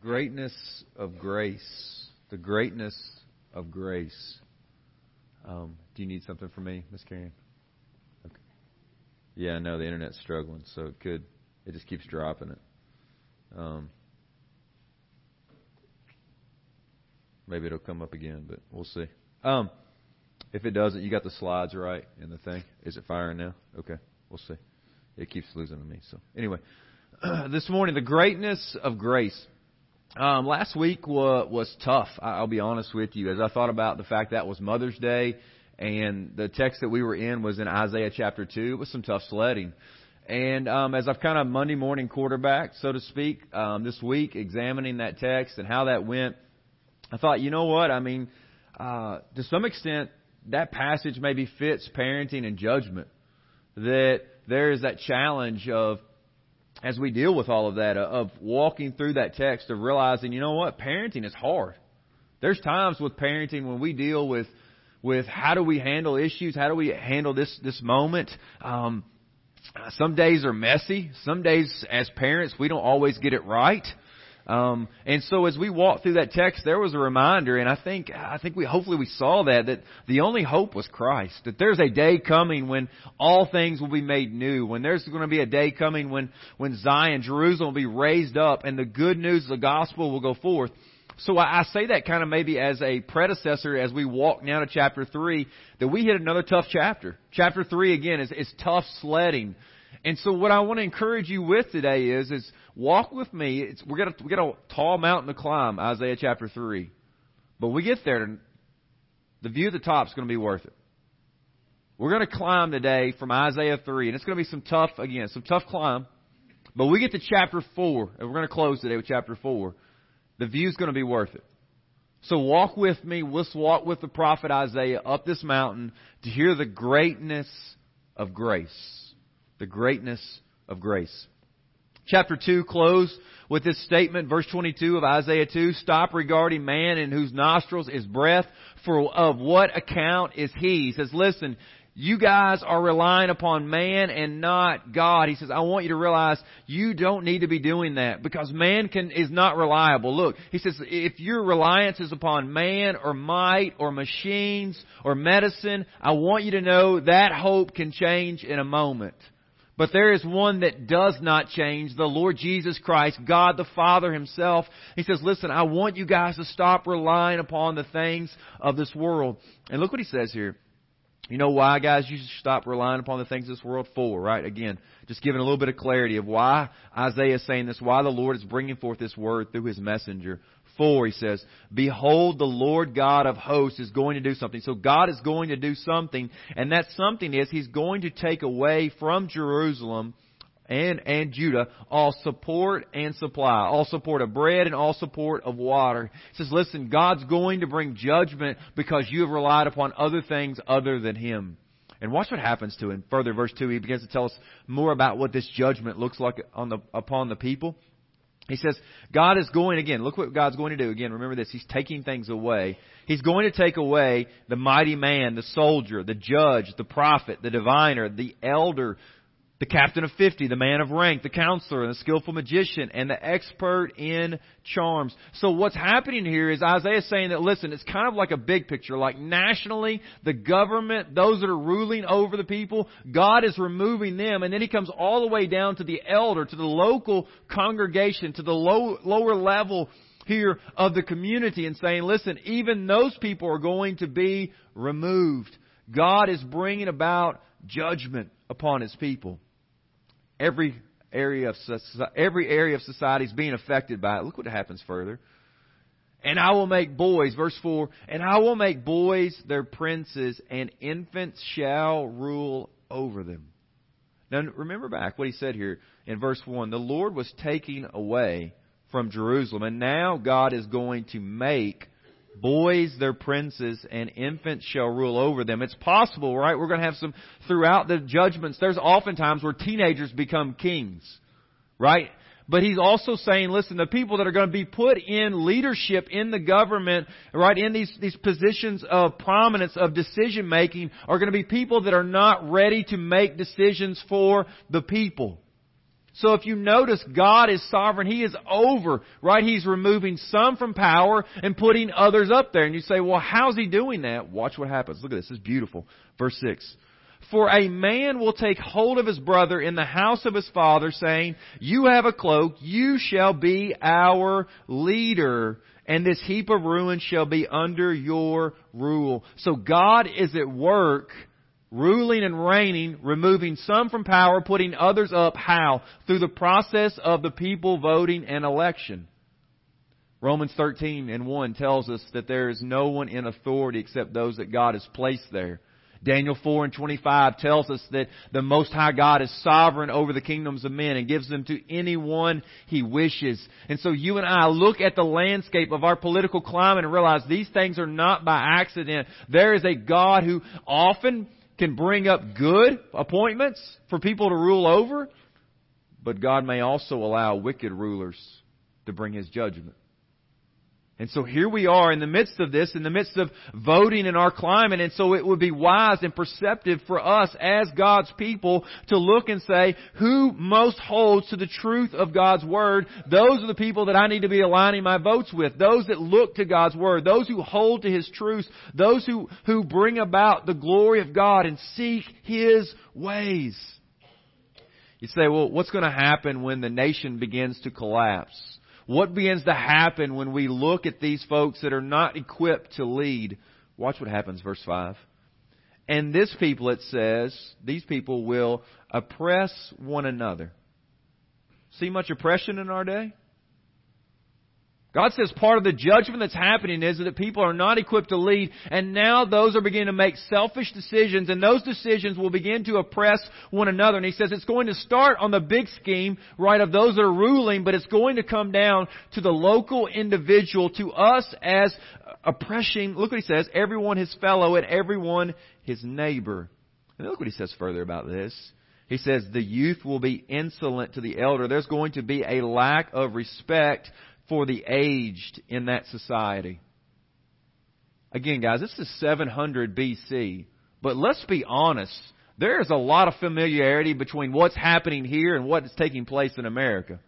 The greatness of grace. The greatness of grace. Um, do you need something from me, Miss Karen? Okay. Yeah, know the internet's struggling, so it could. It just keeps dropping it. Um, maybe it'll come up again, but we'll see. Um, if it doesn't, you got the slides right in the thing. Is it firing now? Okay, we'll see. It keeps losing to me. So anyway, this morning, the greatness of grace. Um, last week was, was tough. I'll be honest with you. As I thought about the fact that was Mother's Day, and the text that we were in was in Isaiah chapter two. It was some tough sledding. And um, as I've kind of Monday morning quarterback, so to speak, um, this week, examining that text and how that went, I thought, you know what? I mean, uh, to some extent, that passage maybe fits parenting and judgment. That there is that challenge of as we deal with all of that, uh, of walking through that text, of realizing, you know what, parenting is hard. There's times with parenting when we deal with with how do we handle issues, how do we handle this this moment. Um, some days are messy. Some days, as parents, we don't always get it right. Um, and so as we walked through that text, there was a reminder, and I think I think we hopefully we saw that that the only hope was Christ. That there's a day coming when all things will be made new. When there's going to be a day coming when when Zion, Jerusalem will be raised up, and the good news of the gospel will go forth. So I, I say that kind of maybe as a predecessor as we walk now to chapter three that we hit another tough chapter. Chapter three again is is tough sledding. And so what I want to encourage you with today is, is walk with me. It's, we're got we got a tall mountain to climb, Isaiah chapter 3. But we get there, the view at the top is going to be worth it. We're going to climb today from Isaiah 3, and it's going to be some tough, again, some tough climb. But we get to chapter 4, and we're going to close today with chapter 4. The view is going to be worth it. So walk with me. Let's walk with the prophet Isaiah up this mountain to hear the greatness of grace the greatness of grace. Chapter 2 close with this statement, verse 22 of Isaiah 2, stop regarding man in whose nostrils is breath, for of what account is he? He says, listen, you guys are relying upon man and not God. He says, I want you to realize you don't need to be doing that because man can, is not reliable. Look, he says, if your reliance is upon man or might or machines or medicine, I want you to know that hope can change in a moment. But there is one that does not change, the Lord Jesus Christ, God the Father Himself. He says, listen, I want you guys to stop relying upon the things of this world. And look what He says here. You know why, guys, you should stop relying upon the things of this world for, right? Again, just giving a little bit of clarity of why Isaiah is saying this, why the Lord is bringing forth this word through His messenger. 4, he says, Behold, the Lord God of hosts is going to do something. So God is going to do something, and that something is He's going to take away from Jerusalem and, and Judah all support and supply, all support of bread and all support of water. He says, listen, God's going to bring judgment because you have relied upon other things other than Him. And watch what happens to him. Further, verse 2, he begins to tell us more about what this judgment looks like on the, upon the people. He says, God is going again. Look what God's going to do. Again, remember this. He's taking things away. He's going to take away the mighty man, the soldier, the judge, the prophet, the diviner, the elder, the captain of 50, the man of rank, the counselor, the skillful magician, and the expert in charms. So what's happening here is Isaiah is saying that, listen, it's kind of like a big picture. Like nationally, the government, those that are ruling over the people, God is removing them, and then he comes all the way down to the elder, to the local congregation, to the low, lower level here of the community and saying, listen, even those people are going to be removed. God is bringing about judgment upon his people every area of every area of society is being affected by it. Look what happens further. And I will make boys, verse 4, and I will make boys their princes, and infants shall rule over them. Now remember back what he said here in verse 1. The Lord was taking away from Jerusalem, and now God is going to make boys their princes and infants shall rule over them. It's possible, right? We're going to have some throughout the judgments. There's oftentimes where teenagers become kings, right? But he's also saying, listen, the people that are going to be put in leadership in the government, right, in these, these positions of prominence, of decision making, are going to be people that are not ready to make decisions for the people. So if you notice, God is sovereign. He is over, right? He's removing some from power and putting others up there. And you say, well, how's he doing that? Watch what happens. Look at this. This is beautiful. Verse 6. For a man will take hold of his brother in the house of his father, saying, You have a cloak, you shall be our leader, and this heap of ruin shall be under your rule. So God is at work ruling and reigning, removing some from power, putting others up. How? Through the process of the people voting and election. Romans 13 and 1 tells us that there is no one in authority except those that God has placed there. Daniel 4 and 25 tells us that the Most High God is sovereign over the kingdoms of men and gives them to anyone He wishes. And so you and I look at the landscape of our political climate and realize these things are not by accident. There is a God who often can bring up good appointments for people to rule over, but God may also allow wicked rulers to bring His judgment. And so here we are in the midst of this, in the midst of voting in our climate, and so it would be wise and perceptive for us as God's people to look and say, who most holds to the truth of God's Word? Those are the people that I need to be aligning my votes with. Those that look to God's Word. Those who hold to His truth. Those who, who bring about the glory of God and seek His ways. You say, well, what's going to happen when the nation begins to collapse? What begins to happen when we look at these folks that are not equipped to lead? Watch what happens, verse 5. And this people, it says, these people will oppress one another. See much oppression in our day? God says part of the judgment that's happening is that people are not equipped to lead, and now those are beginning to make selfish decisions, and those decisions will begin to oppress one another. And He says it's going to start on the big scheme, right, of those that are ruling, but it's going to come down to the local individual, to us as oppressing, look what He says, everyone his fellow and everyone his neighbor. And look what He says further about this. He says the youth will be insolent to the elder. There's going to be a lack of respect for the aged in that society. Again, guys, this is 700 BC. But let's be honest. There is a lot of familiarity between what's happening here and what is taking place in America.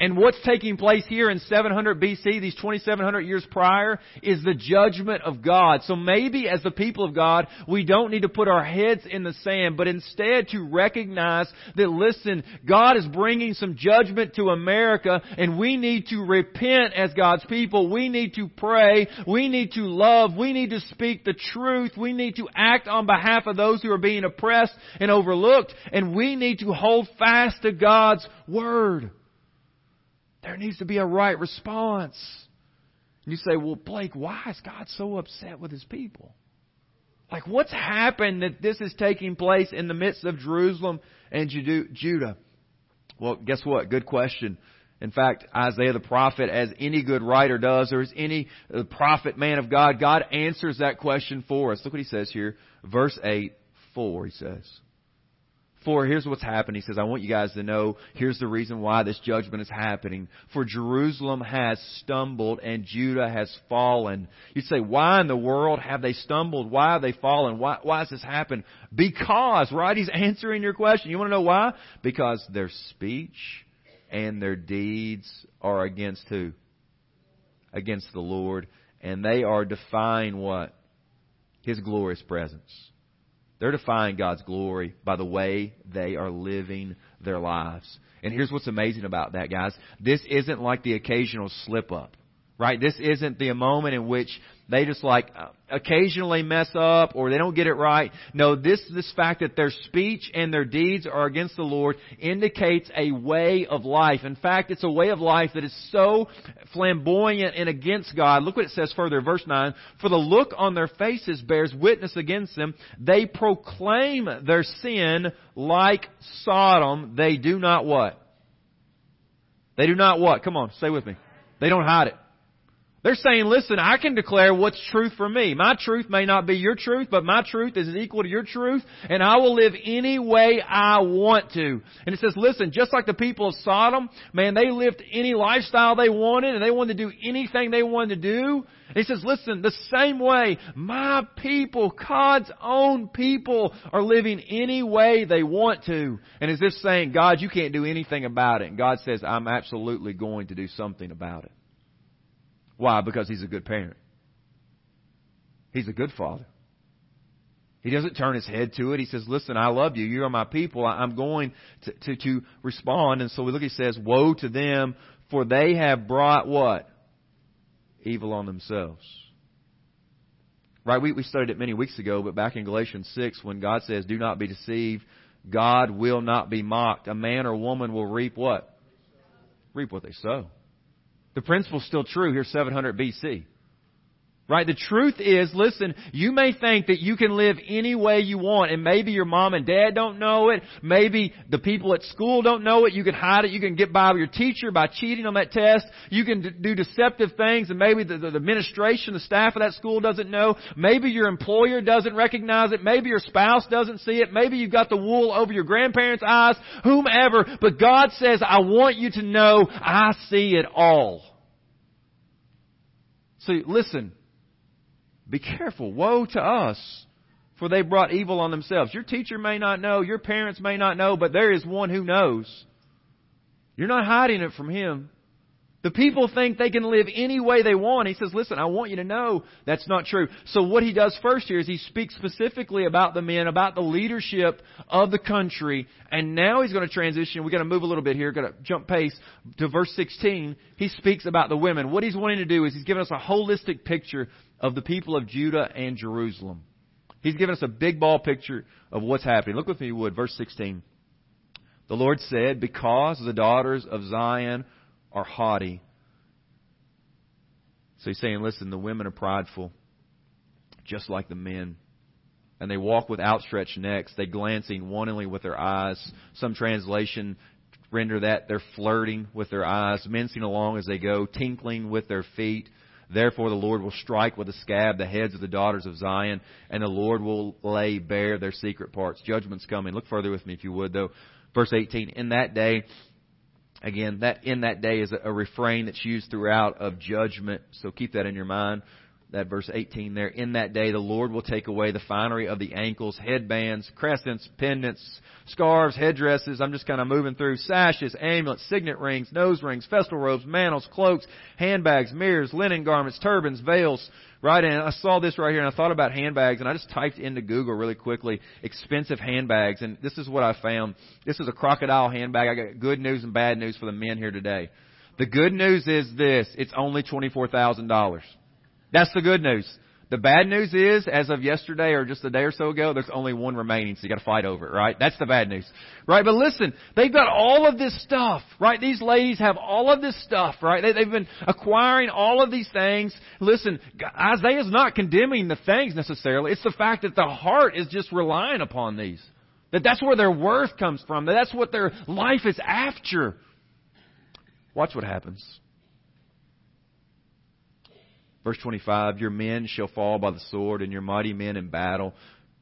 And what's taking place here in 700 BC, these 2700 years prior, is the judgment of God. So maybe as the people of God, we don't need to put our heads in the sand, but instead to recognize that listen, God is bringing some judgment to America and we need to repent as God's people. We need to pray. We need to love. We need to speak the truth. We need to act on behalf of those who are being oppressed and overlooked. And we need to hold fast to God's Word. There needs to be a right response. And you say, well, Blake, why is God so upset with his people? Like, what's happened that this is taking place in the midst of Jerusalem and Judah? Well, guess what? Good question. In fact, Isaiah the prophet, as any good writer does, or as any uh, prophet man of God, God answers that question for us. Look what he says here. Verse 8, 4, he says. For here's what's happened. He says, I want you guys to know, here's the reason why this judgment is happening. For Jerusalem has stumbled and Judah has fallen. You'd say, why in the world have they stumbled? Why have they fallen? Why, why has this happened? Because, right? He's answering your question. You want to know why? Because their speech and their deeds are against who? Against the Lord. And they are defying what? His glorious presence. They're defying God's glory by the way they are living their lives. And here's what's amazing about that, guys. This isn't like the occasional slip up. Right? This isn't the moment in which they just like occasionally mess up or they don't get it right. No, this, this fact that their speech and their deeds are against the Lord indicates a way of life. In fact, it's a way of life that is so flamboyant and against God. Look what it says further, verse 9. For the look on their faces bears witness against them. They proclaim their sin like Sodom. They do not what? They do not what? Come on, stay with me. They don't hide it. They're saying, listen, I can declare what's truth for me. My truth may not be your truth, but my truth is equal to your truth, and I will live any way I want to. And it says, listen, just like the people of Sodom, man, they lived any lifestyle they wanted, and they wanted to do anything they wanted to do. And he says, listen, the same way, my people, God's own people, are living any way they want to. And is this saying, God, you can't do anything about it? And God says, I'm absolutely going to do something about it. Why? Because he's a good parent. He's a good father. He doesn't turn his head to it. He says, listen, I love you. You are my people. I'm going to, to, to respond. And so we look, he says, woe to them, for they have brought what? Evil on themselves. Right? We, we studied it many weeks ago, but back in Galatians 6, when God says, do not be deceived, God will not be mocked. A man or woman will reap what? Reap what they sow. The principle's still true here 700 BC. Right? The truth is, listen, you may think that you can live any way you want and maybe your mom and dad don't know it. Maybe the people at school don't know it. You can hide it. You can get by with your teacher by cheating on that test. You can do deceptive things and maybe the, the, the administration, the staff of that school doesn't know. Maybe your employer doesn't recognize it. Maybe your spouse doesn't see it. Maybe you've got the wool over your grandparents' eyes, whomever. But God says, I want you to know I see it all. So listen, be careful. Woe to us, for they brought evil on themselves. Your teacher may not know, your parents may not know, but there is one who knows. You're not hiding it from him. The people think they can live any way they want. He says, listen, I want you to know that's not true. So what he does first here is he speaks specifically about the men, about the leadership of the country, and now he's going to transition. We're going to move a little bit here, going to jump pace to verse 16. He speaks about the women. What he's wanting to do is he's giving us a holistic picture of the people of Judah and Jerusalem. He's giving us a big ball picture of what's happening. Look with me, would, verse 16. The Lord said, Because the daughters of Zion are haughty. So he's saying, listen, the women are prideful, just like the men. And they walk with outstretched necks. They glancing wantonly with their eyes. Some translation render that they're flirting with their eyes, mincing along as they go, tinkling with their feet. Therefore the Lord will strike with a scab the heads of the daughters of Zion, and the Lord will lay bare their secret parts. Judgment's coming. Look further with me if you would, though. Verse 18. In that day, again, that in that day is a, a refrain that's used throughout of judgment. So keep that in your mind that verse 18 there. In that day, the Lord will take away the finery of the ankles, headbands, crescents, pendants, scarves, headdresses. I'm just kind of moving through sashes, amulets, signet rings, nose rings, festal robes, mantles, cloaks, handbags, mirrors, linen garments, turbans, veils. Right, and I saw this right here, and I thought about handbags, and I just typed into Google really quickly expensive handbags, and this is what I found. This is a crocodile handbag. I got good news and bad news for the men here today. The good news is this: it's only twenty four thousand dollars. That's the good news. The bad news is, as of yesterday or just a day or so ago, there's only one remaining, so you gotta fight over it, right? That's the bad news. Right? But listen, they've got all of this stuff, right? These ladies have all of this stuff, right? They, they've been acquiring all of these things. Listen, Isaiah's not condemning the things necessarily. It's the fact that the heart is just relying upon these. That that's where their worth comes from. That that's what their life is after. Watch what happens. Verse 25, your men shall fall by the sword and your mighty men in battle.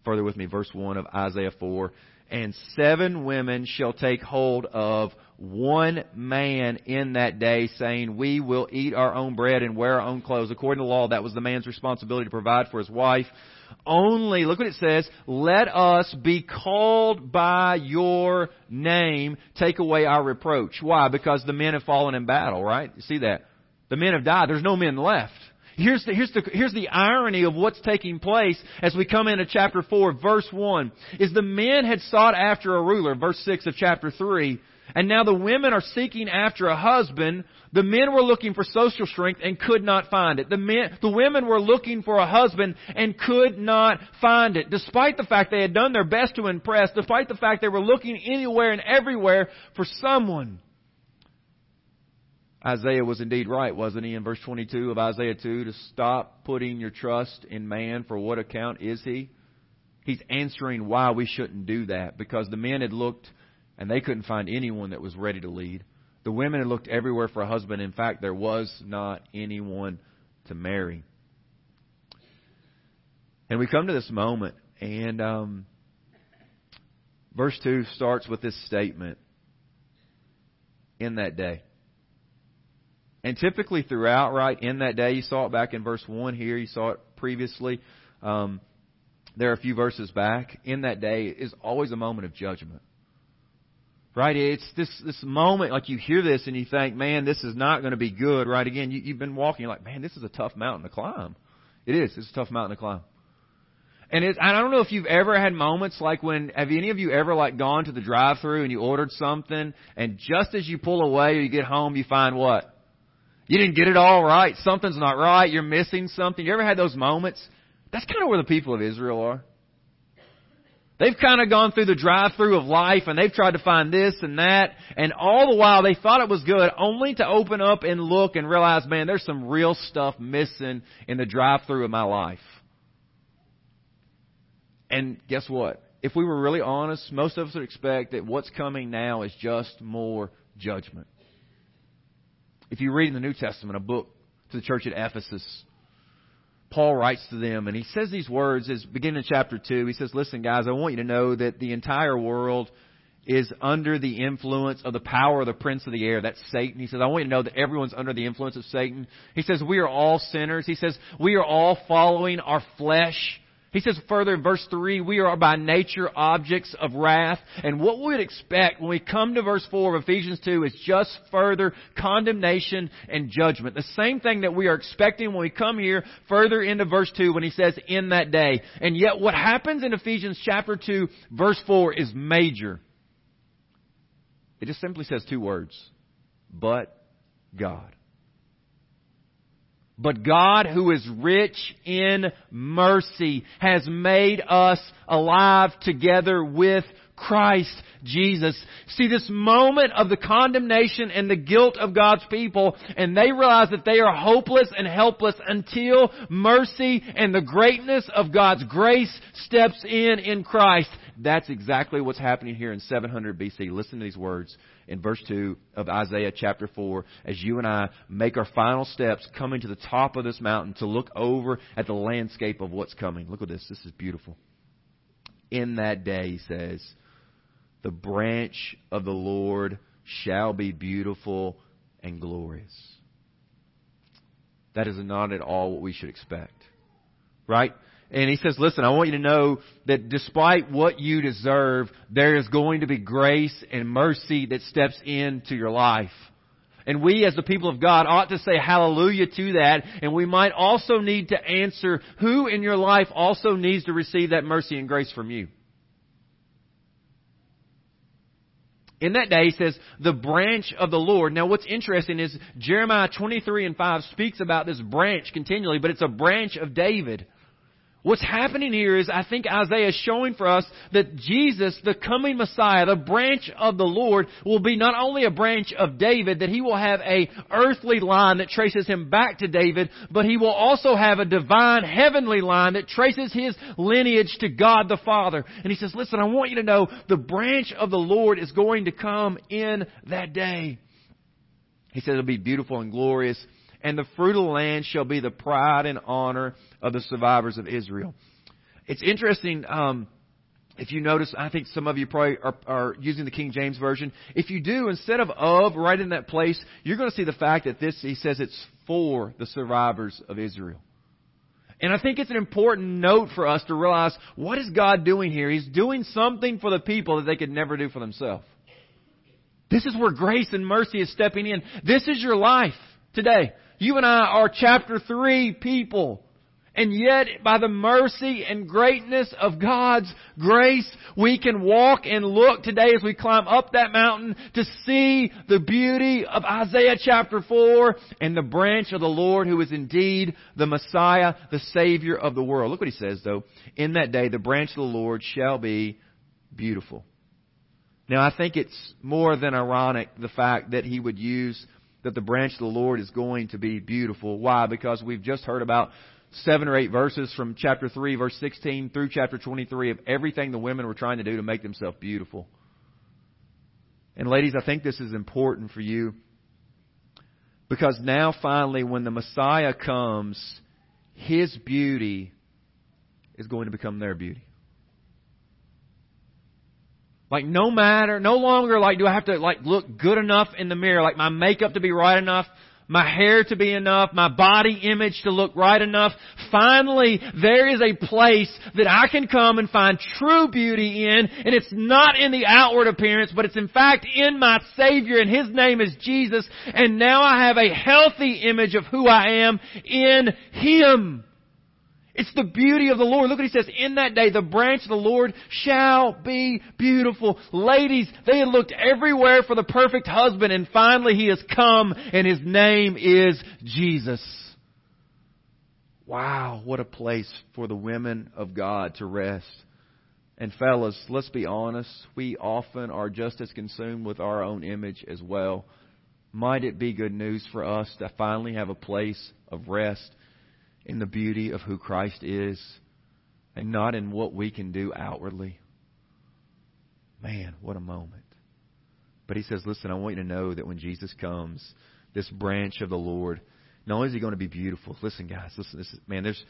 Further with me, verse 1 of Isaiah 4. And seven women shall take hold of one man in that day, saying, We will eat our own bread and wear our own clothes. According to law, that was the man's responsibility to provide for his wife. Only, look what it says, let us be called by your name, take away our reproach. Why? Because the men have fallen in battle, right? You see that? The men have died. There's no men left. Here's the, here's the, here's the irony of what's taking place as we come into chapter 4, verse 1, is the men had sought after a ruler, verse 6 of chapter 3, and now the women are seeking after a husband. The men were looking for social strength and could not find it. The men, the women were looking for a husband and could not find it. Despite the fact they had done their best to impress, despite the fact they were looking anywhere and everywhere for someone. Isaiah was indeed right, wasn't he, in verse 22 of Isaiah 2, to stop putting your trust in man. For what account is he? He's answering why we shouldn't do that. Because the men had looked and they couldn't find anyone that was ready to lead. The women had looked everywhere for a husband. In fact, there was not anyone to marry. And we come to this moment, and um, verse 2 starts with this statement in that day. And typically throughout, right, in that day, you saw it back in verse 1 here, you saw it previously. Um, there are a few verses back. In that day is always a moment of judgment. Right? It's this, this moment, like you hear this and you think, man, this is not going to be good, right? Again, you, you've been walking, like, man, this is a tough mountain to climb. It is. It's a tough mountain to climb. And it, I don't know if you've ever had moments like when, have any of you ever like gone to the drive through and you ordered something and just as you pull away or you get home, you find what? You didn't get it all right. Something's not right. You're missing something. You ever had those moments? That's kind of where the people of Israel are. They've kind of gone through the drive-through of life and they've tried to find this and that and all the while they thought it was good only to open up and look and realize, man, there's some real stuff missing in the drive-through of my life. And guess what? If we were really honest, most of us would expect that what's coming now is just more judgment. If you read in the New Testament a book to the church at Ephesus, Paul writes to them and he says these words as beginning in chapter 2. He says, listen guys, I want you to know that the entire world is under the influence of the power of the prince of the air. That's Satan. He says, I want you to know that everyone's under the influence of Satan. He says, we are all sinners. He says, we are all following our flesh. He says further in verse 3, we are by nature objects of wrath. And what we would expect when we come to verse 4 of Ephesians 2 is just further condemnation and judgment. The same thing that we are expecting when we come here further into verse 2 when he says, in that day. And yet what happens in Ephesians chapter 2 verse 4 is major. It just simply says two words. But God. But God, who is rich in mercy, has made us alive together with Christ Jesus. See this moment of the condemnation and the guilt of God's people, and they realize that they are hopeless and helpless until mercy and the greatness of God's grace steps in in Christ. That's exactly what's happening here in 700 BC. Listen to these words in verse 2 of Isaiah chapter 4 as you and I make our final steps coming to the top of this mountain to look over at the landscape of what's coming. Look at this. This is beautiful. In that day, he says, the branch of the Lord shall be beautiful and glorious. That is not at all what we should expect. Right? And he says, listen, I want you to know that despite what you deserve, there is going to be grace and mercy that steps into your life. And we as the people of God ought to say hallelujah to that. And we might also need to answer who in your life also needs to receive that mercy and grace from you. In that day, he says, the branch of the Lord. Now what's interesting is Jeremiah 23 and 5 speaks about this branch continually, but it's a branch of David. What's happening here is I think Isaiah is showing for us that Jesus, the coming Messiah, the branch of the Lord, will be not only a branch of David, that he will have a earthly line that traces him back to David, but he will also have a divine heavenly line that traces his lineage to God the Father. And he says, listen, I want you to know the branch of the Lord is going to come in that day. He says it'll be beautiful and glorious and the fruit of the land shall be the pride and honor of the survivors of Israel. It's interesting. Um, if you notice, I think some of you probably are, are, using the King James Version. If you do, instead of of right in that place, you're going to see the fact that this, he says it's for the survivors of Israel. And I think it's an important note for us to realize what is God doing here? He's doing something for the people that they could never do for themselves. This is where grace and mercy is stepping in. This is your life today. You and I are chapter 3 people. And yet, by the mercy and greatness of God's grace, we can walk and look today as we climb up that mountain to see the beauty of Isaiah chapter 4 and the branch of the Lord who is indeed the Messiah, the Savior of the world. Look what he says though. In that day, the branch of the Lord shall be beautiful. Now I think it's more than ironic the fact that he would use that the branch of the Lord is going to be beautiful. Why? Because we've just heard about seven or eight verses from chapter 3, verse 16 through chapter 23 of everything the women were trying to do to make themselves beautiful. And ladies, I think this is important for you Because now finally when the Messiah comes, His beauty is going to become their beauty. Like no matter, no longer like do I have to like look good enough in the mirror, like my makeup to be right enough, my hair to be enough, my body image to look right enough. Finally, there is a place that I can come and find true beauty in, and it's not in the outward appearance, but it's in fact in my Savior, and His name is Jesus, and now I have a healthy image of who I am in Him. It's the beauty of the Lord. Look what he says. In that day, the branch of the Lord shall be beautiful. Ladies, they had looked everywhere for the perfect husband and finally he has come and his name is Jesus. Wow, what a place for the women of God to rest. And fellas, let's be honest, we often are just as consumed with our own image as well. Might it be good news for us to finally have a place of rest in the beauty of who Christ is and not in what we can do outwardly. Man, what a moment. But he says, listen, I want you to know that when Jesus comes, this branch of the Lord, not only is he going to be beautiful, listen guys, listen, this is, man, there's,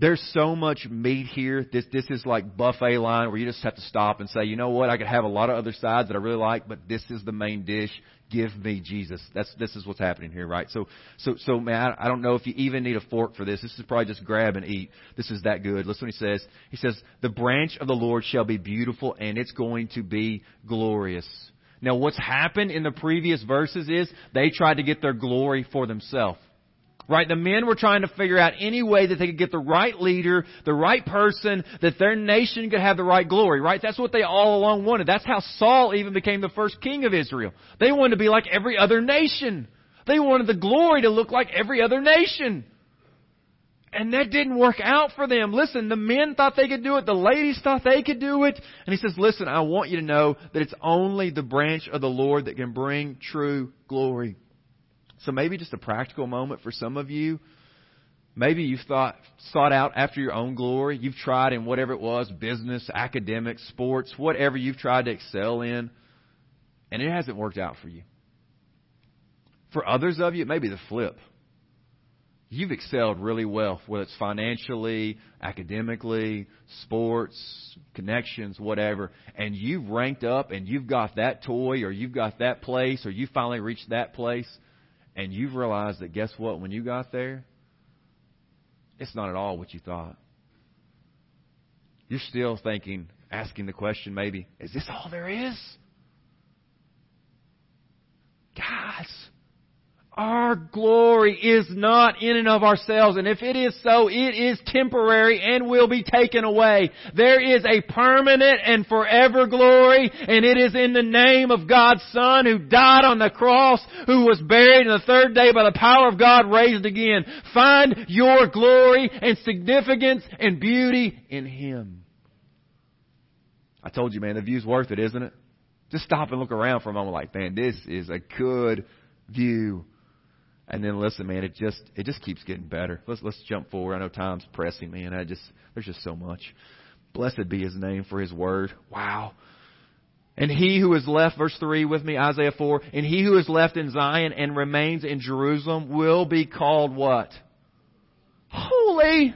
there's so much meat here. This this is like buffet line where you just have to stop and say, you know what, I could have a lot of other sides that I really like, but this is the main dish. Give me Jesus. That's this is what's happening here, right? So so so man, I don't know if you even need a fork for this. This is probably just grab and eat. This is that good. Listen what he says. He says, "The branch of the Lord shall be beautiful, and it's going to be glorious." Now, what's happened in the previous verses is they tried to get their glory for themselves. Right? The men were trying to figure out any way that they could get the right leader, the right person, that their nation could have the right glory, right? That's what they all along wanted. That's how Saul even became the first king of Israel. They wanted to be like every other nation. They wanted the glory to look like every other nation. And that didn't work out for them. Listen, the men thought they could do it. The ladies thought they could do it. And he says, listen, I want you to know that it's only the branch of the Lord that can bring true glory. So maybe just a practical moment for some of you. Maybe you've thought, sought out after your own glory. You've tried in whatever it was, business, academics, sports, whatever you've tried to excel in, and it hasn't worked out for you. For others of you, it may be the flip. You've excelled really well, whether it's financially, academically, sports, connections, whatever, and you've ranked up and you've got that toy or you've got that place or you finally reached that place and you've realized that guess what? When you got there, it's not at all what you thought. You're still thinking, asking the question maybe, is this all there is? Guys, our glory is not in and of ourselves, and if it is so, it is temporary and will be taken away. There is a permanent and forever glory, and it is in the name of God's Son who died on the cross, who was buried, and the third day by the power of God raised again. Find your glory and significance and beauty in Him. I told you, man, the view's worth it, isn't it? Just stop and look around for a moment like, man, this is a good view. And then listen, man, it just it just keeps getting better. Let's let's jump forward. I know time's pressing, man. I just there's just so much. Blessed be his name for his word. Wow. And he who is left, verse 3 with me, Isaiah 4, and he who is left in Zion and remains in Jerusalem will be called what? Holy.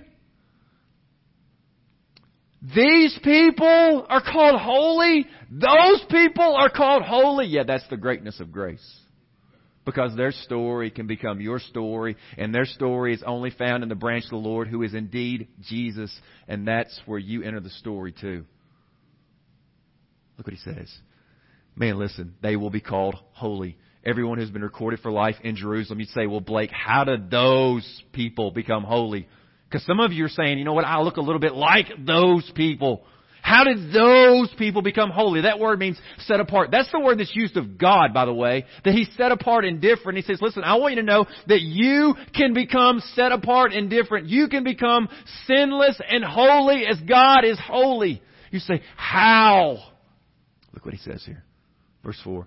These people are called holy. Those people are called holy. Yeah, that's the greatness of grace because their story can become your story, and their story is only found in the branch of the Lord who is indeed Jesus, and that's where you enter the story too. Look what he says. Man, listen, they will be called holy. Everyone who's been recorded for life in Jerusalem, you'd say, well, Blake, how did those people become holy? Because some of you are saying, you know what, I look a little bit like those people. How did those people become holy? That word means set apart. That's the word that's used of God, by the way, that He's set apart and different. He says, listen, I want you to know that you can become set apart and different. You can become sinless and holy as God is holy. You say, how? Look what He says here. Verse 4,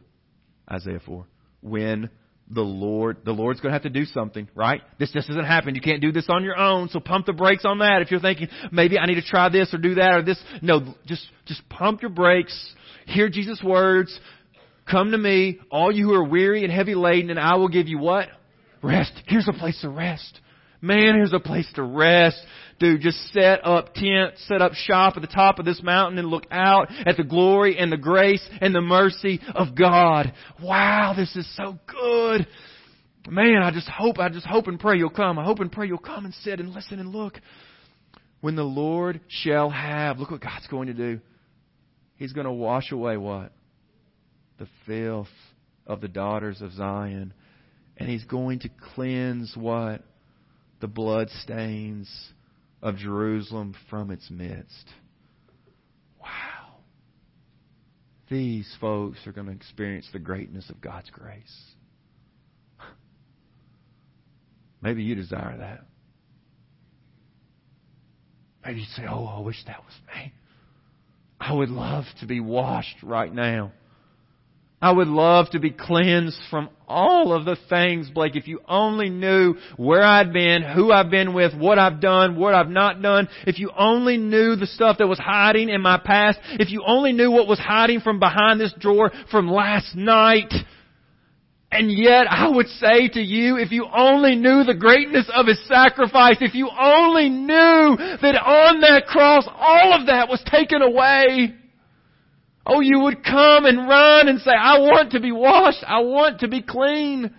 Isaiah 4. When the Lord, the Lord's going to have to do something, right? This just doesn't happen. You can't do this on your own. So pump the brakes on that. If you're thinking, maybe I need to try this or do that or this. No, just, just pump your brakes. Hear Jesus' words. Come to me, all you who are weary and heavy laden, and I will give you what? Rest. Here's a place to rest. Man, here's a place to rest. Dude, just set up tent, set up shop at the top of this mountain and look out at the glory and the grace and the mercy of God. Wow, this is so good. Man, I just hope, I just hope and pray you'll come. I hope and pray you'll come and sit and listen and look. When the Lord shall have, look what God's going to do. He's going to wash away what? The filth of the daughters of Zion. And He's going to cleanse what? The blood stains of Jerusalem from its midst. Wow. These folks are going to experience the greatness of God's grace. Maybe you desire that. Maybe you say, Oh, I wish that was me. I would love to be washed right now. I would love to be cleansed from all of the things, Blake. If you only knew where I'd been, who I've been with, what I've done, what I've not done, if you only knew the stuff that was hiding in my past, if you only knew what was hiding from behind this drawer from last night, and yet I would say to you, if you only knew the greatness of His sacrifice, if you only knew that on that cross all of that was taken away, Oh, you would come and run and say, I want to be washed. I want to be clean.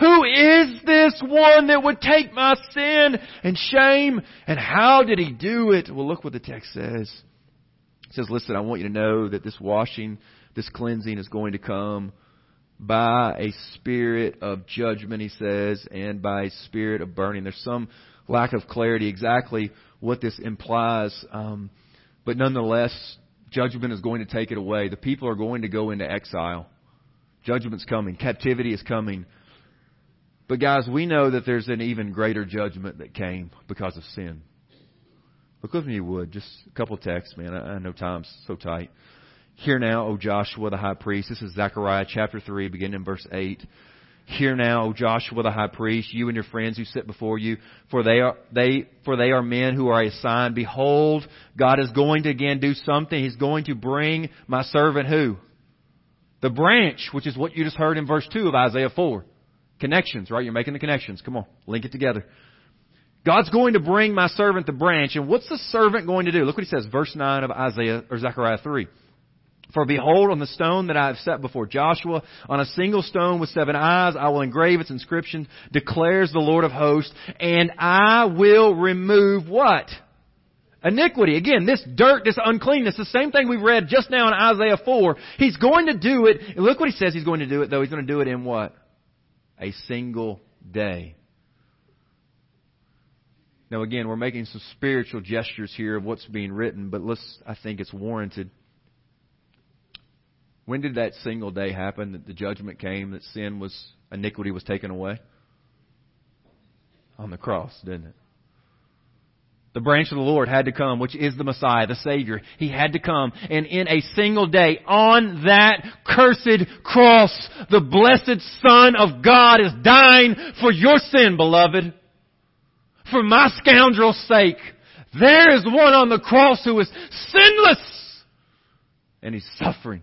Who is this one that would take my sin and shame? And how did he do it? Well, look what the text says. It says, listen, I want you to know that this washing, this cleansing is going to come by a spirit of judgment, he says, and by a spirit of burning. There's some lack of clarity exactly what this implies. Um, but nonetheless, Judgment is going to take it away. The people are going to go into exile. Judgment's coming. Captivity is coming. But guys, we know that there's an even greater judgment that came because of sin. Look with me, you would. Just a couple texts, man. I, I know time's so tight. Hear now, O Joshua the high priest. This is Zechariah chapter 3, beginning in verse 8. Hear now, O Joshua the high priest, you and your friends who sit before you, for they are, they, for they are men who are a sign. Behold, God is going to again do something. He's going to bring my servant who? The branch, which is what you just heard in verse 2 of Isaiah 4. Connections, right? You're making the connections. Come on, link it together. God's going to bring my servant the branch, and what's the servant going to do? Look what he says, verse 9 of Isaiah, or Zechariah 3. For behold, on the stone that I have set before Joshua, on a single stone with seven eyes, I will engrave its inscription, declares the Lord of hosts, and I will remove what? Iniquity. Again, this dirt, this uncleanness, the same thing we read just now in Isaiah 4. He's going to do it. Look what he says he's going to do it though. He's going to do it in what? A single day. Now again, we're making some spiritual gestures here of what's being written, but let's, I think it's warranted. When did that single day happen that the judgment came, that sin was, iniquity was taken away? On the cross, didn't it? The branch of the Lord had to come, which is the Messiah, the Savior. He had to come. And in a single day, on that cursed cross, the blessed Son of God is dying for your sin, beloved. For my scoundrel's sake. There is one on the cross who is sinless. And he's suffering.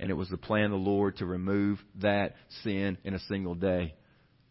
And it was the plan of the Lord to remove that sin in a single day.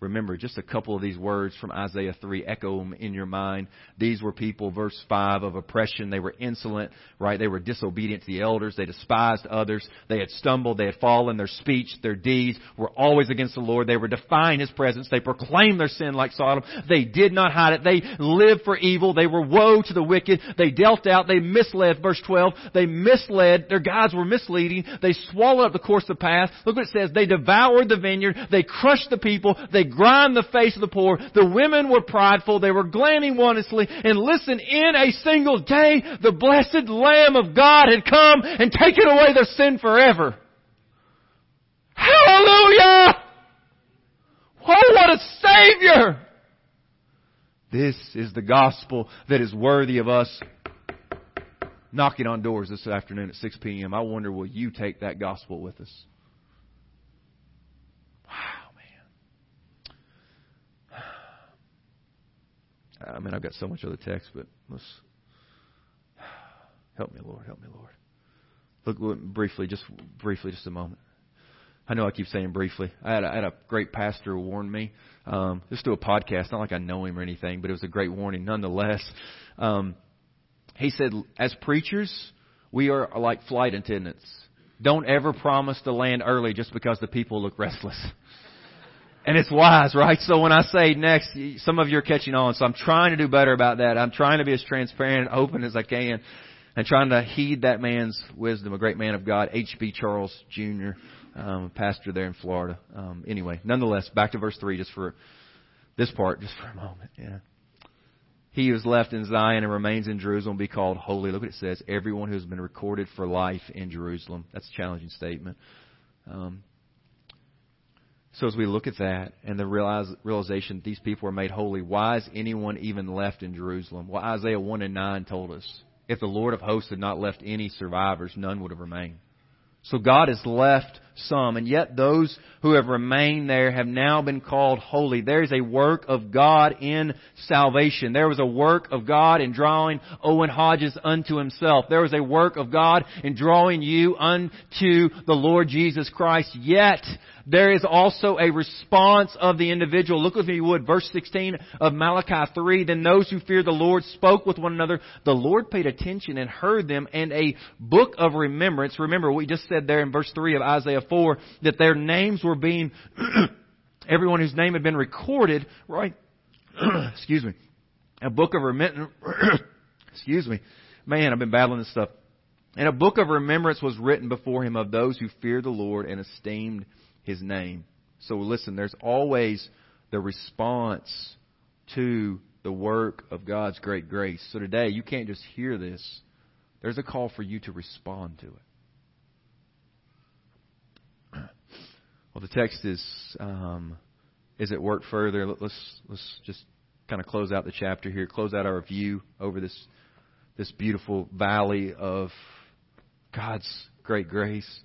Remember, just a couple of these words from Isaiah 3 echo them in your mind. These were people, verse 5, of oppression. They were insolent, right? They were disobedient to the elders. They despised others. They had stumbled. They had fallen. Their speech, their deeds were always against the Lord. They were defying His presence. They proclaimed their sin like Sodom. They did not hide it. They lived for evil. They were woe to the wicked. They dealt out. They misled, verse 12. They misled. Their gods were misleading. They swallowed up the course of the path. Look what it says. They devoured the vineyard. They crushed the people. They grind the face of the poor. The women were prideful. They were glaring wantonly. And listen, in a single day, the blessed Lamb of God had come and taken away their sin forever. Hallelujah! Oh, what a Savior! This is the gospel that is worthy of us knocking on doors this afternoon at 6 p.m. I wonder will you take that gospel with us? I mean, I've got so much other text, but let's help me, Lord. Help me, Lord. Look, look briefly, just briefly, just a moment. I know I keep saying briefly. I had a, I had a great pastor warn me. Um, just do a podcast, not like I know him or anything, but it was a great warning nonetheless. Um, he said, as preachers, we are like flight attendants. Don't ever promise to land early just because the people look restless. And it's wise, right? So when I say next, some of you are catching on. So I'm trying to do better about that. I'm trying to be as transparent and open as I can and trying to heed that man's wisdom, a great man of God, H.B. Charles Jr., um, pastor there in Florida. Um, anyway, nonetheless, back to verse 3 just for this part, just for a moment. Yeah. He who is left in Zion and remains in Jerusalem be called holy. Look what it says. Everyone who has been recorded for life in Jerusalem. That's a challenging statement. Um, so as we look at that and the realize, realization these people were made holy, why is anyone even left in Jerusalem? Well, Isaiah 1 and 9 told us. If the Lord of hosts had not left any survivors, none would have remained. So God has left some, and yet those who have remained there have now been called holy. There is a work of God in salvation. There was a work of God in drawing Owen Hodges unto himself. There was a work of God in drawing you unto the Lord Jesus Christ. Yet, there is also a response of the individual. Look with me, would. Verse 16 of Malachi 3. Then those who feared the Lord spoke with one another. The Lord paid attention and heard them, and a book of remembrance. Remember, what we just said there in verse 3 of Isaiah 4 that their names were being, everyone whose name had been recorded, right? excuse me. A book of remembrance, excuse me. Man, I've been battling this stuff. And a book of remembrance was written before him of those who feared the Lord and esteemed his name. So listen, there's always the response to the work of God's great grace. So today, you can't just hear this. There's a call for you to respond to it. Well, the text is um, is at work further. Let's let's just kind of close out the chapter here. Close out our view over this this beautiful valley of God's great grace.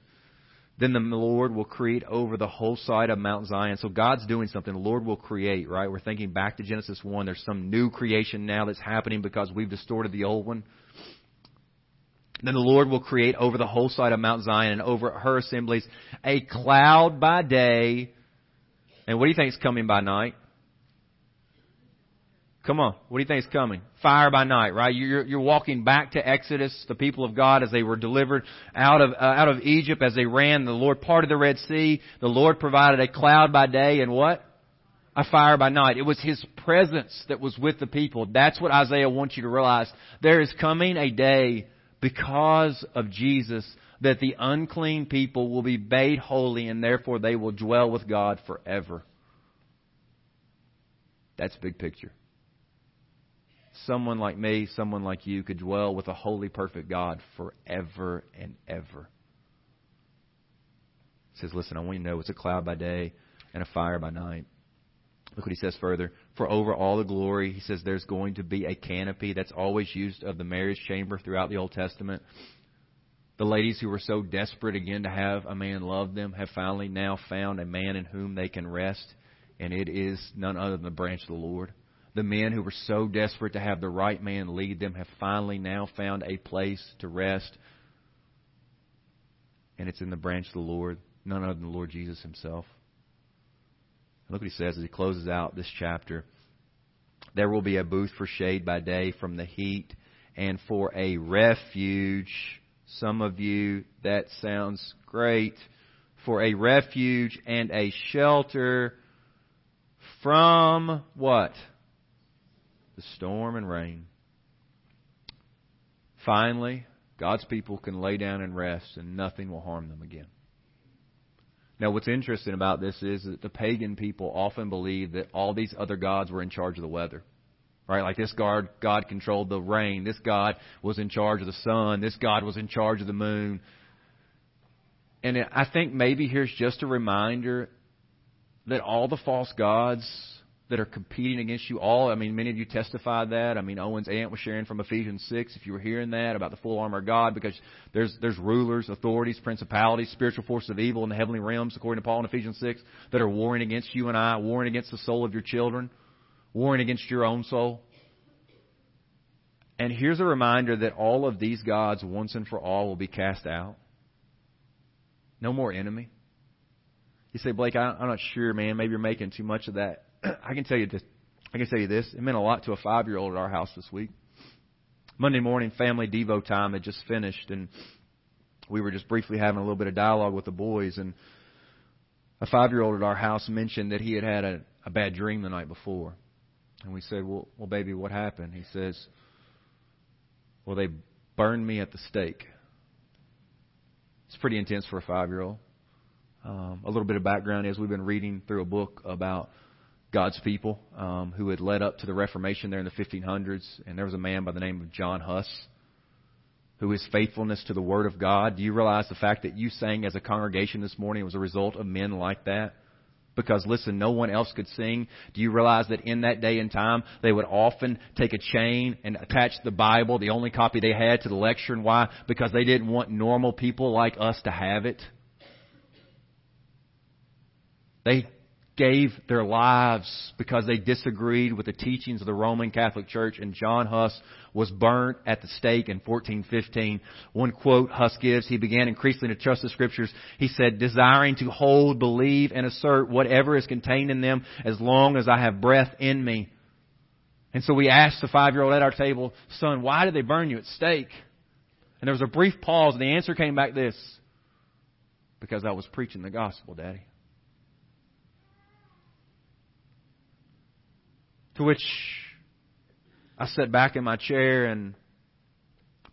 Then the Lord will create over the whole side of Mount Zion. So God's doing something. The Lord will create, right? We're thinking back to Genesis 1. There's some new creation now that's happening because we've distorted the old one. Then the Lord will create over the whole side of Mount Zion and over her assemblies a cloud by day. And what do you think is coming by night? Come on. What do you think is coming? Fire by night, right? You're, you're walking back to Exodus, the people of God, as they were delivered out of, uh, out of Egypt, as they ran. The Lord parted the Red Sea. The Lord provided a cloud by day and what? A fire by night. It was His presence that was with the people. That's what Isaiah wants you to realize. There is coming a day because of Jesus that the unclean people will be made holy and therefore they will dwell with God forever. That's big picture someone like me, someone like you, could dwell with a holy, perfect God forever and ever. He says, Listen, I want you to know it's a cloud by day and a fire by night. Look what he says further. For over all the glory, he says there's going to be a canopy that's always used of the marriage chamber throughout the Old Testament. The ladies who were so desperate again to have a man love them have finally now found a man in whom they can rest, and it is none other than the branch of the Lord. The men who were so desperate to have the right man lead them have finally now found a place to rest. And it's in the branch of the Lord, none other than the Lord Jesus himself. Look what he says as he closes out this chapter. There will be a booth for shade by day from the heat and for a refuge. Some of you, that sounds great. For a refuge and a shelter from what? the storm and rain. Finally, God's people can lay down and rest and nothing will harm them again. Now, what's interesting about this is that the pagan people often believed that all these other gods were in charge of the weather. Right? Like this God, God controlled the rain. This God was in charge of the sun. This God was in charge of the moon. And I think maybe here's just a reminder that all the false gods that are competing against you all. I mean, many of you testified that. I mean, Owen's aunt was sharing from Ephesians 6, if you were hearing that, about the full armor of God, because there's, there's rulers, authorities, principalities, spiritual forces of evil in the heavenly realms, according to Paul in Ephesians 6, that are warring against you and I, warring against the soul of your children, warring against your own soul. And here's a reminder that all of these gods, once and for all, will be cast out. No more enemy. You say, Blake, I, I'm not sure, man. Maybe you're making too much of that. I can tell you this. I can tell you this. It meant a lot to a five year old at our house this week. Monday morning family Devo time had just finished and we were just briefly having a little bit of dialogue with the boys and a five year old at our house mentioned that he had had a, a bad dream the night before. And we said, Well well baby, what happened? He says, Well they burned me at the stake. It's pretty intense for a five year old. Um, a little bit of background is we've been reading through a book about God's people um, who had led up to the Reformation there in the 1500s, and there was a man by the name of John Huss who his faithfulness to the Word of God. Do you realize the fact that you sang as a congregation this morning was a result of men like that? Because listen, no one else could sing. Do you realize that in that day and time, they would often take a chain and attach the Bible, the only copy they had, to the lecture? And why? Because they didn't want normal people like us to have it. They gave their lives because they disagreed with the teachings of the Roman Catholic Church, and John Huss was burnt at the stake in 1415. One quote Huss gives, he began increasingly to trust the Scriptures. He said, desiring to hold, believe, and assert whatever is contained in them as long as I have breath in me. And so we asked the five-year-old at our table, son, why did they burn you at stake? And there was a brief pause, and the answer came back this, because I was preaching the gospel, Daddy. To which I sat back in my chair and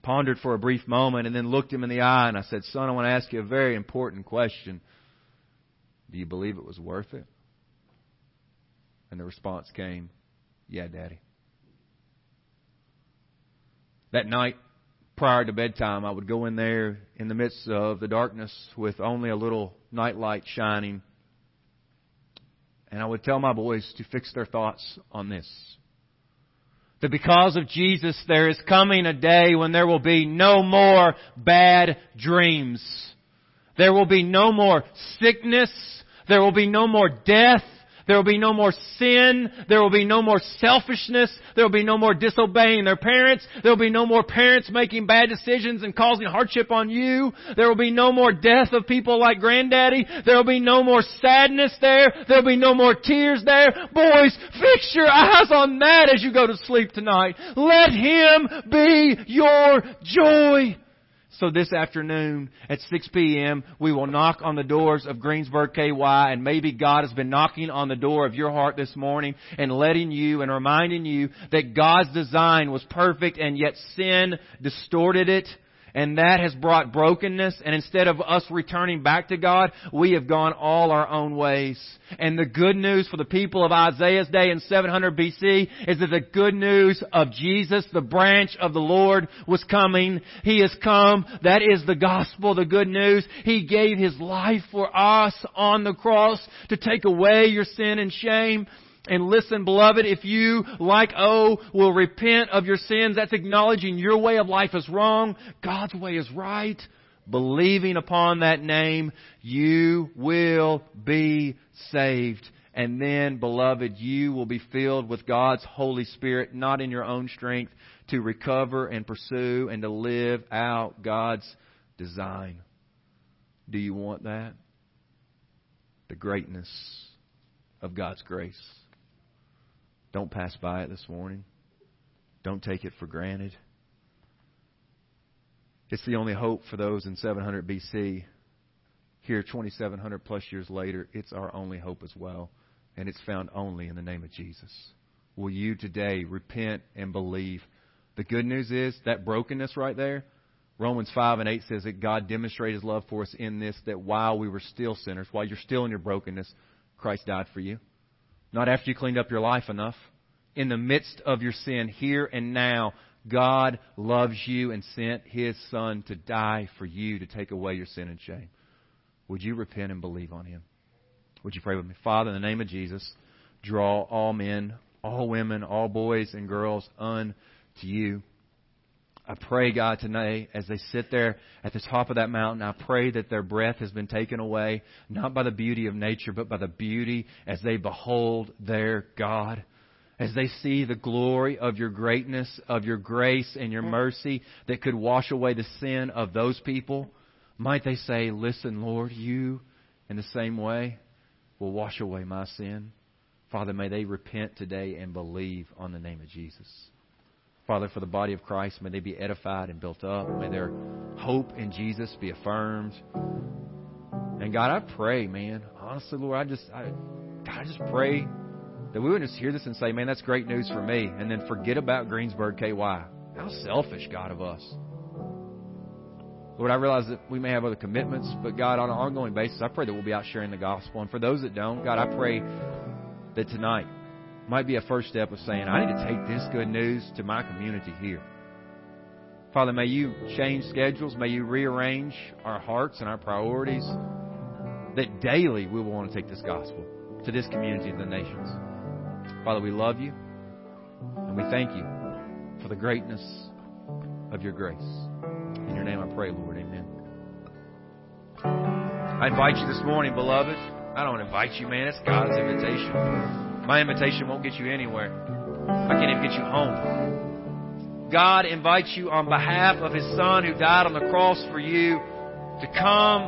pondered for a brief moment and then looked him in the eye and I said, Son, I want to ask you a very important question. Do you believe it was worth it? And the response came, Yeah, Daddy. That night, prior to bedtime, I would go in there in the midst of the darkness with only a little nightlight shining and I would tell my boys to fix their thoughts on this. That because of Jesus, there is coming a day when there will be no more bad dreams. There will be no more sickness. There will be no more death. There will be no more sin. There will be no more selfishness. There will be no more disobeying their parents. There will be no more parents making bad decisions and causing hardship on you. There will be no more death of people like granddaddy. There will be no more sadness there. There will be no more tears there. Boys, fix your eyes on that as you go to sleep tonight. Let Him be your joy. So this afternoon at 6 p.m., we will knock on the doors of Greensburg KY and maybe God has been knocking on the door of your heart this morning and letting you and reminding you that God's design was perfect and yet sin distorted it and that has brought brokenness. And instead of us returning back to God, we have gone all our own ways. And the good news for the people of Isaiah's day in 700 BC is that the good news of Jesus, the branch of the Lord, was coming. He has come. That is the gospel, the good news. He gave His life for us on the cross to take away your sin and shame. And listen, beloved, if you, like O, will repent of your sins, that's acknowledging your way of life is wrong, God's way is right. Believing upon that name, you will be saved. And then, beloved, you will be filled with God's Holy Spirit, not in your own strength, to recover and pursue and to live out God's design. Do you want that? The greatness of God's grace. Don't pass by it this morning. Don't take it for granted. It's the only hope for those in 700 BC. Here, 2,700 plus years later, it's our only hope as well. And it's found only in the name of Jesus. Will you today repent and believe? The good news is that brokenness right there, Romans 5 and 8 says that God demonstrated his love for us in this, that while we were still sinners, while you're still in your brokenness, Christ died for you. Not after you cleaned up your life enough. In the midst of your sin, here and now, God loves you and sent His Son to die for you to take away your sin and shame. Would you repent and believe on Him? Would you pray with me? Father, in the name of Jesus, draw all men, all women, all boys and girls unto you. I pray, God, tonight, as they sit there at the top of that mountain, I pray that their breath has been taken away, not by the beauty of nature, but by the beauty as they behold their God. As they see the glory of your greatness, of your grace and your mercy that could wash away the sin of those people, might they say, Listen, Lord, you, in the same way, will wash away my sin. Father, may they repent today and believe on the name of Jesus. Father, for the body of Christ, may they be edified and built up. May their hope in Jesus be affirmed. And God, I pray, man, honestly, Lord, I just, I, God, I just pray that we wouldn't just hear this and say, man, that's great news for me, and then forget about Greensburg KY. How selfish, God, of us. Lord, I realize that we may have other commitments, but God, on an ongoing basis, I pray that we'll be out sharing the gospel. And for those that don't, God, I pray that tonight might be a first step of saying, I need to take this good news to my community here. Father, may you change schedules. May you rearrange our hearts and our priorities that daily we will want to take this gospel to this community and the nations. Father, we love you and we thank you for the greatness of your grace. In your name I pray, Lord. Amen. I invite you this morning, beloved. I don't invite you, man. It's God's invitation. My invitation won't get you anywhere. I can't even get you home. God invites you on behalf of His Son who died on the cross for you to come